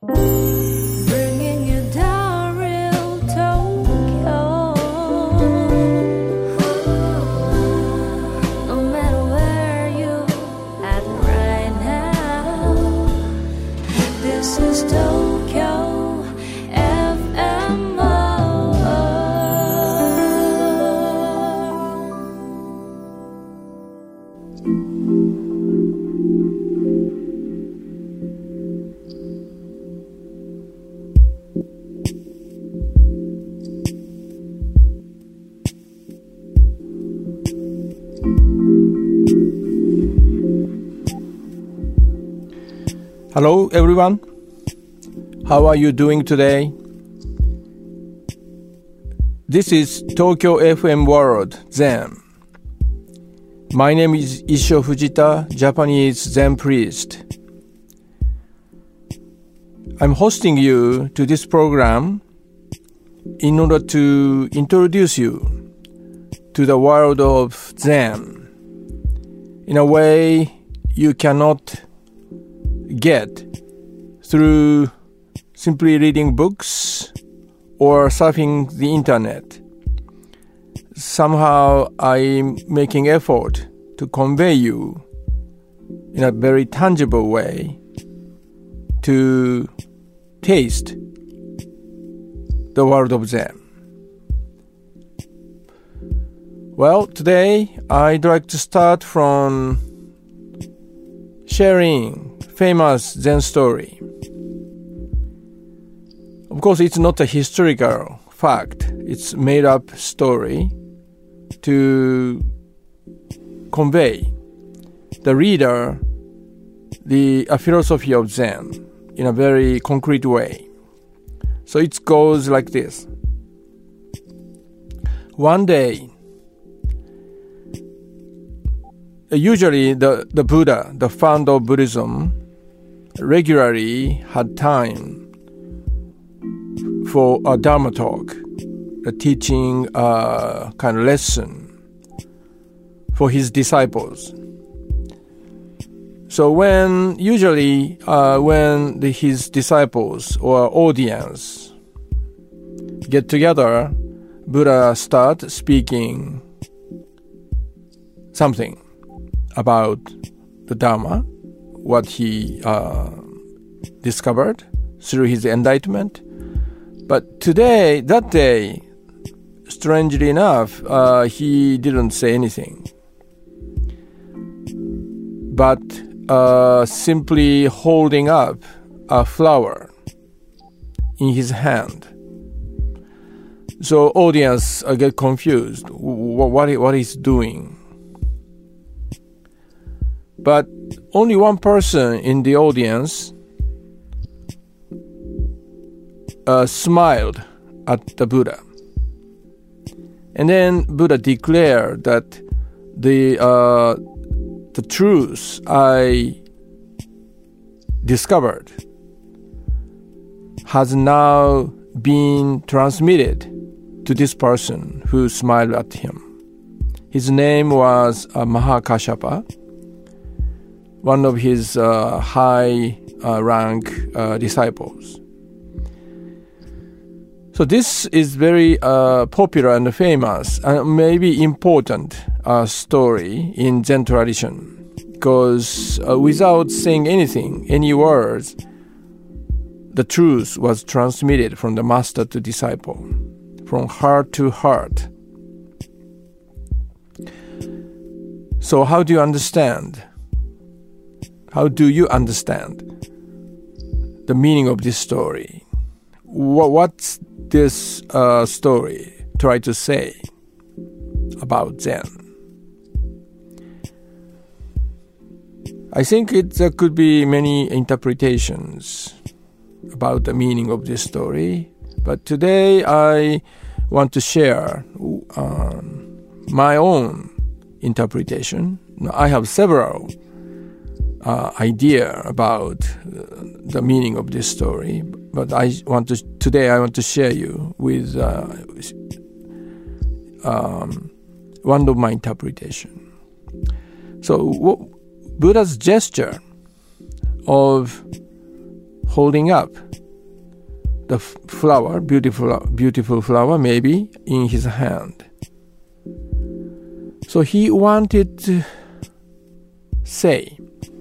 Bringing Hello, everyone. How are you doing today? This is Tokyo FM World Zen. My name is Issho Fujita, Japanese Zen priest. I'm hosting you to this program in order to introduce you to the world of Zen in a way you cannot get through simply reading books or surfing the internet. Somehow I'm making effort to convey you in a very tangible way to taste the world of Zen. Well, today I'd like to start from sharing famous Zen story. Of course, it's not a historical fact. It's made up story to convey the reader the a philosophy of Zen in a very concrete way. So it goes like this. One day, usually the, the Buddha, the founder of Buddhism, regularly had time for a Dharma talk, a teaching uh, kind of lesson for his disciples. So when usually uh, when the, his disciples or audience get together, Buddha start speaking something about the Dharma, what he uh, discovered through his indictment. But today, that day, strangely enough, uh, he didn't say anything, but uh, simply holding up a flower in his hand. So audience uh, get confused. wh- What he, what he's doing? But only one person in the audience uh, smiled at the Buddha. And then Buddha declared that the uh, the truth I discovered has now been transmitted to this person who smiled at him. His name was uh, Mahakashapa, one of his uh, high uh, rank uh, disciples. So this is very uh, popular and famous and maybe important uh, story in Zen tradition because uh, without saying anything, any words, the truth was transmitted from the master to disciple, from heart to heart. So how do you understand? How do you understand the meaning of this story? Wha- What's this uh, story try to say about Zen? I think it there could be many interpretations about the meaning of this story, but today I want to share um, my own interpretation. I have several uh, idea about uh, the meaning of this story, but I want to today I want to share you with uh, um, one of my interpretation. So what, Buddha's gesture of holding up the flower, beautiful, beautiful flower, maybe in his hand. So he wanted to say,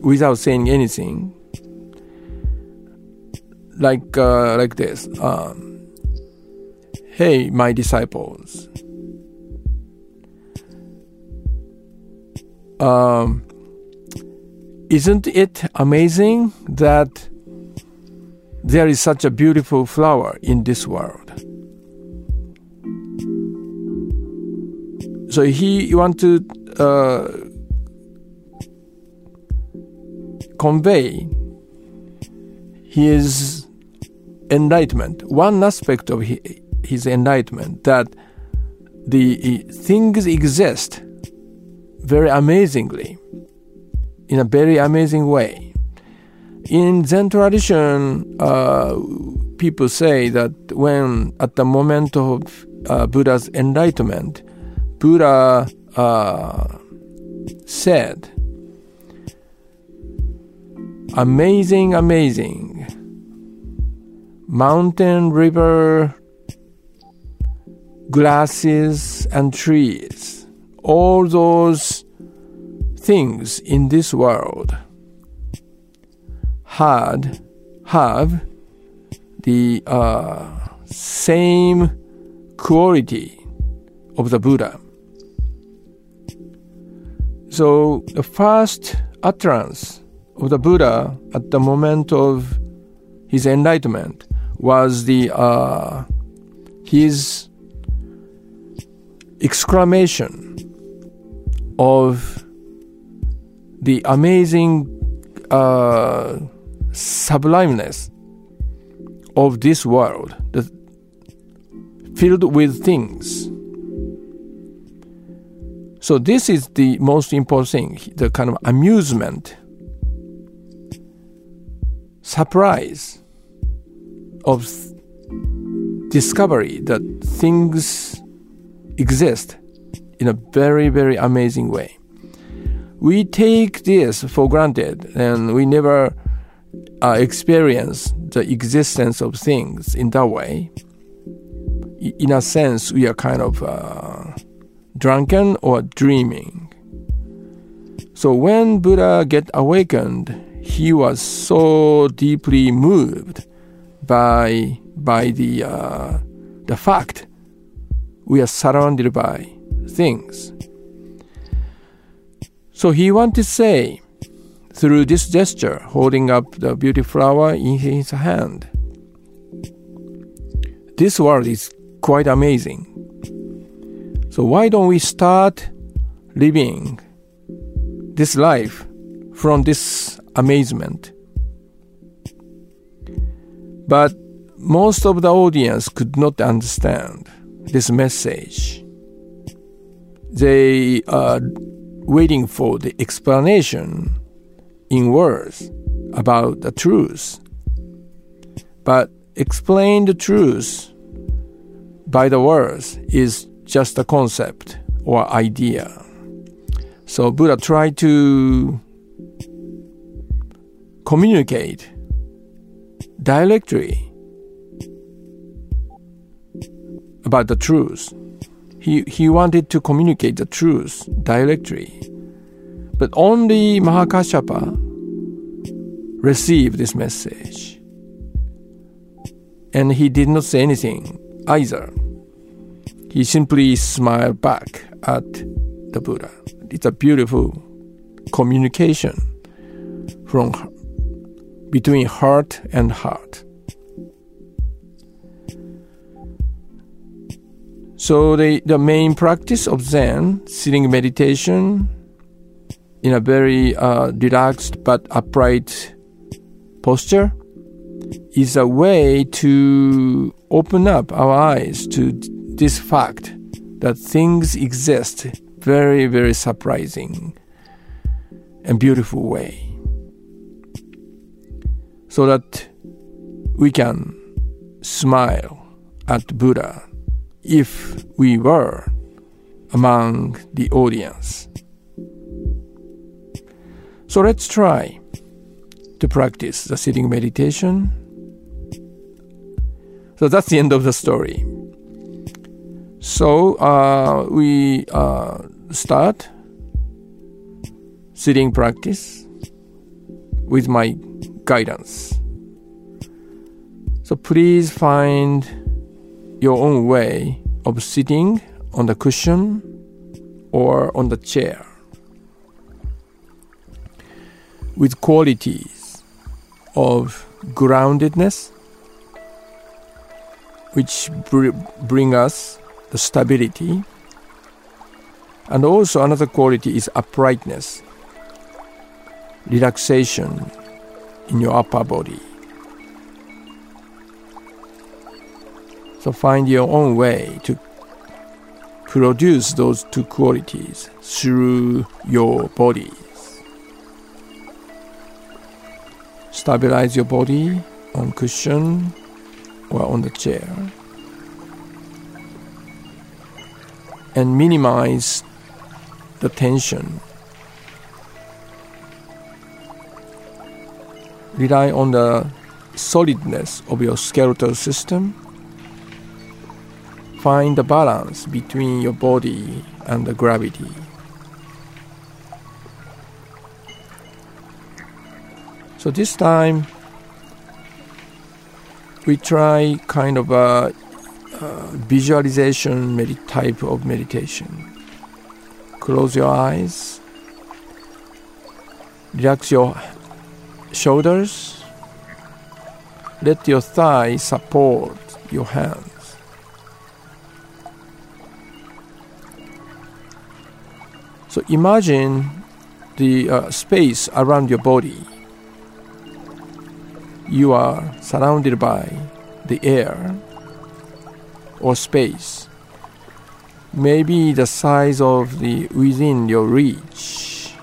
without saying anything, like uh, like this. Um, hey, my disciples. Um, isn't it amazing that there is such a beautiful flower in this world? So he want to uh, convey his enlightenment. One aspect of his enlightenment that the things exist very amazingly, in a very amazing way. In Zen tradition, uh, people say that when at the moment of uh, Buddha's enlightenment, Buddha uh, said, Amazing, amazing. Mountain, river, grasses, and trees all those things in this world had have the uh, same quality of the Buddha. So the first utterance of the Buddha at the moment of his enlightenment was the uh, his exclamation of the amazing uh, sublimeness of this world, the, filled with things. So this is the most important thing, the kind of amusement, surprise of discovery that things exist in a very, very amazing way. We take this for granted and we never uh, experience the existence of things in that way. In a sense, we are kind of uh, drunken or dreaming. So when Buddha get awakened, he was so deeply moved by by the uh, the fact we are surrounded by things. So he wanted to say, through this gesture, holding up the beauty flower in his hand, this world is quite amazing. So why don't we start living this life from this amazement? But most of the audience could not understand this message they are waiting for the explanation in words about the truth. But explain the truth by the words is just a concept or idea. So Buddha tried to communicate directly about the truth. He, he wanted to communicate the truth directly. But only Mahakashapa received this message. And he did not say anything either. He simply smiled back at the Buddha. It's a beautiful communication from between heart and heart. So the, the main practice of Zen, sitting meditation in a very uh, relaxed but upright posture, is a way to open up our eyes to this fact that things exist very, very surprising and beautiful way. So that we can smile at Buddha if we were among the audience. So let's try. to practice the sitting meditation. So that's the end of the story. So uh, we uh, start sitting practice with my guidance. So please find your own way of sitting on the cushion or on the chair with qualities of groundedness which br- bring us the stability and also another quality is uprightness relaxation in your upper body so find your own way to produce those two qualities through your bodies. Stabilize your body on cushion or on the chair. And minimize the tension. Rely on the solidness of your skeletal system find the balance between your body and the gravity. So this time we try kind of a, a visualization med- type of meditation. Close your eyes, relax your shoulders, let your thighs support your hands. So imagine the uh, space around your body. You are surrounded by the air or space, maybe the size of the within your reach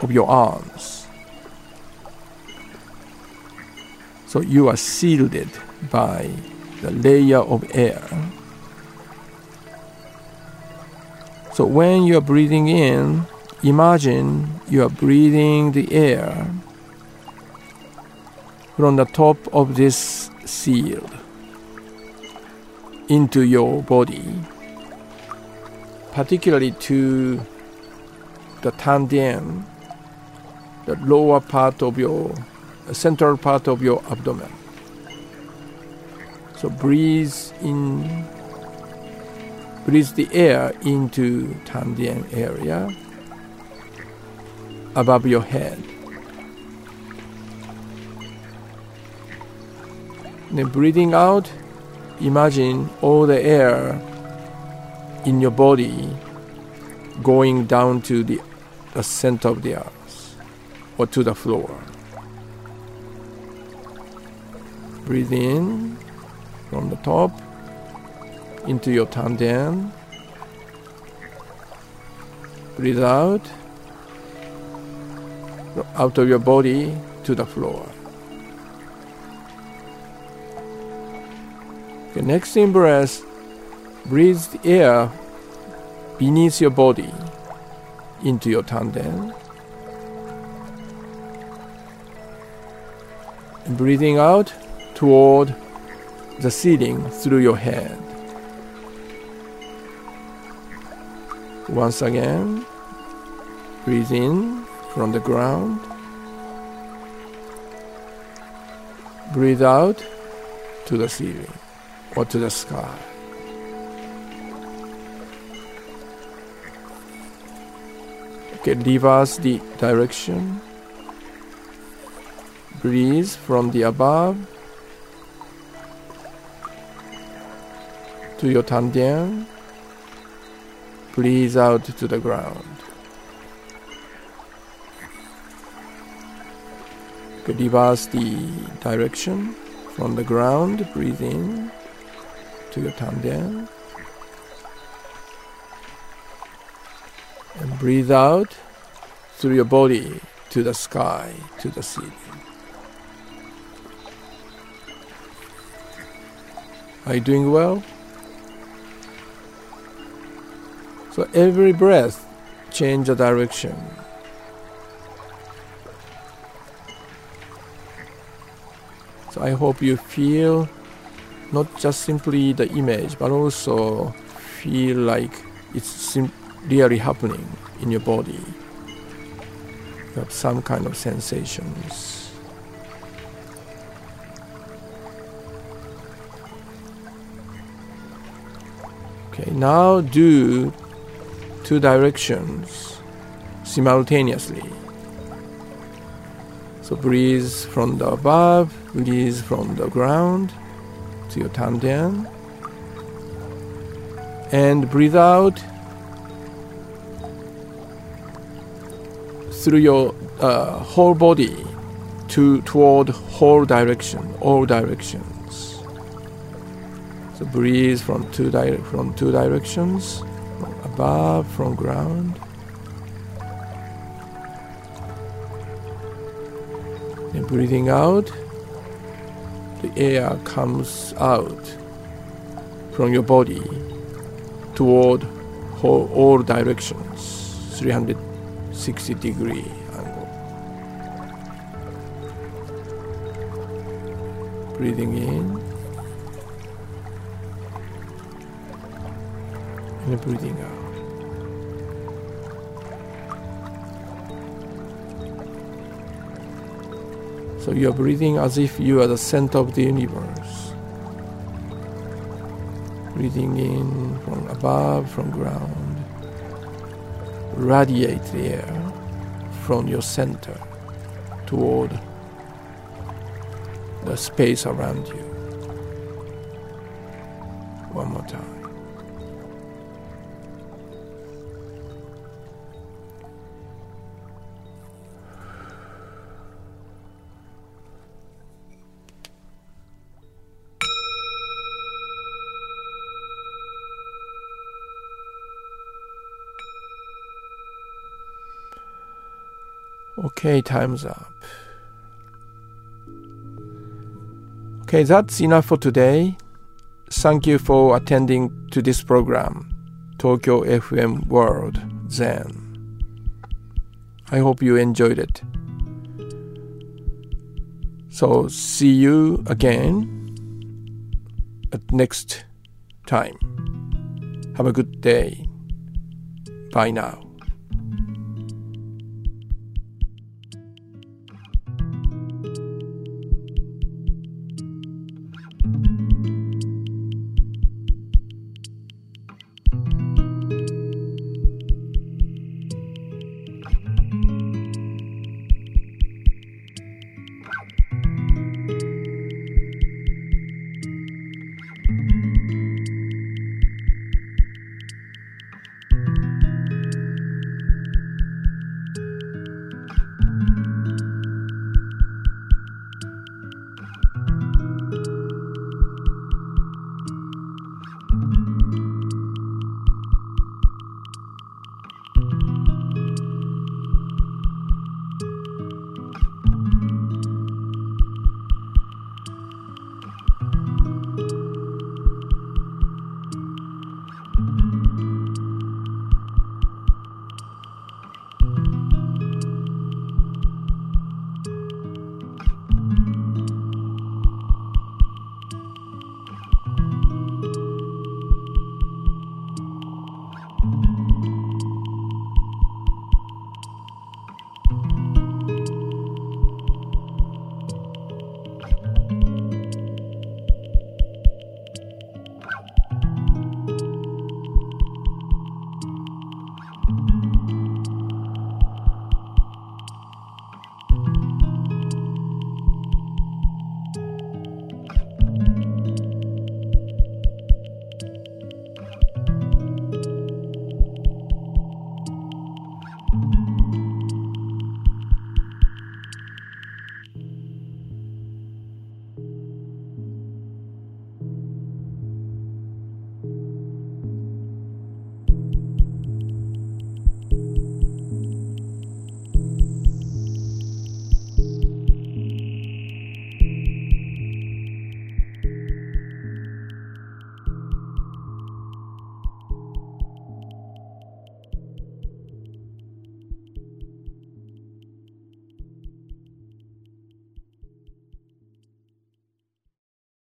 of your arms. So you are shielded by the layer of air. So when you are breathing in, imagine you are breathing the air from the top of this shield into your body, particularly to the tanden, the lower part of your central part of your abdomen. So breathe in Breathe the air into Tanden area above your head. Then breathing out, imagine all the air in your body going down to the, the center of the earth or to the floor. Breathe in from the top into your tanden. Breathe out, out of your body to the floor. Okay, next in breath, breathe the air beneath your body into your tanden. And breathing out toward the ceiling through your head. Once again, breathe in from the ground. Breathe out to the ceiling or to the sky. Okay, reverse the direction. Breathe from the above to your tanden Breathe out to the ground. Reverse the direction from the ground. Breathe in to your tanden. And breathe out through your body to the sky, to the ceiling. Are you doing well? So every breath change the direction. So I hope you feel not just simply the image, but also feel like it's really happening in your body. You have some kind of sensations. Okay, now do two directions simultaneously. So breathe from the above, release from the ground to your tanden. And breathe out through your uh, whole body to toward whole direction, all directions. So breathe from two di- from two directions, above, from ground. And breathing out, the air comes out from your body toward all directions, 360 degree angle. Breathing in and breathing out. So you are breathing as if you are the center of the universe. Breathing in from above, from ground. Radiate the air from your center toward the space around you. One more time. Okay, time's up. Okay, that's enough for today. Thank you for attending to this program, Tokyo FM World Zen. I hope you enjoyed it. So, see you again at next time. Have a good day. Bye now.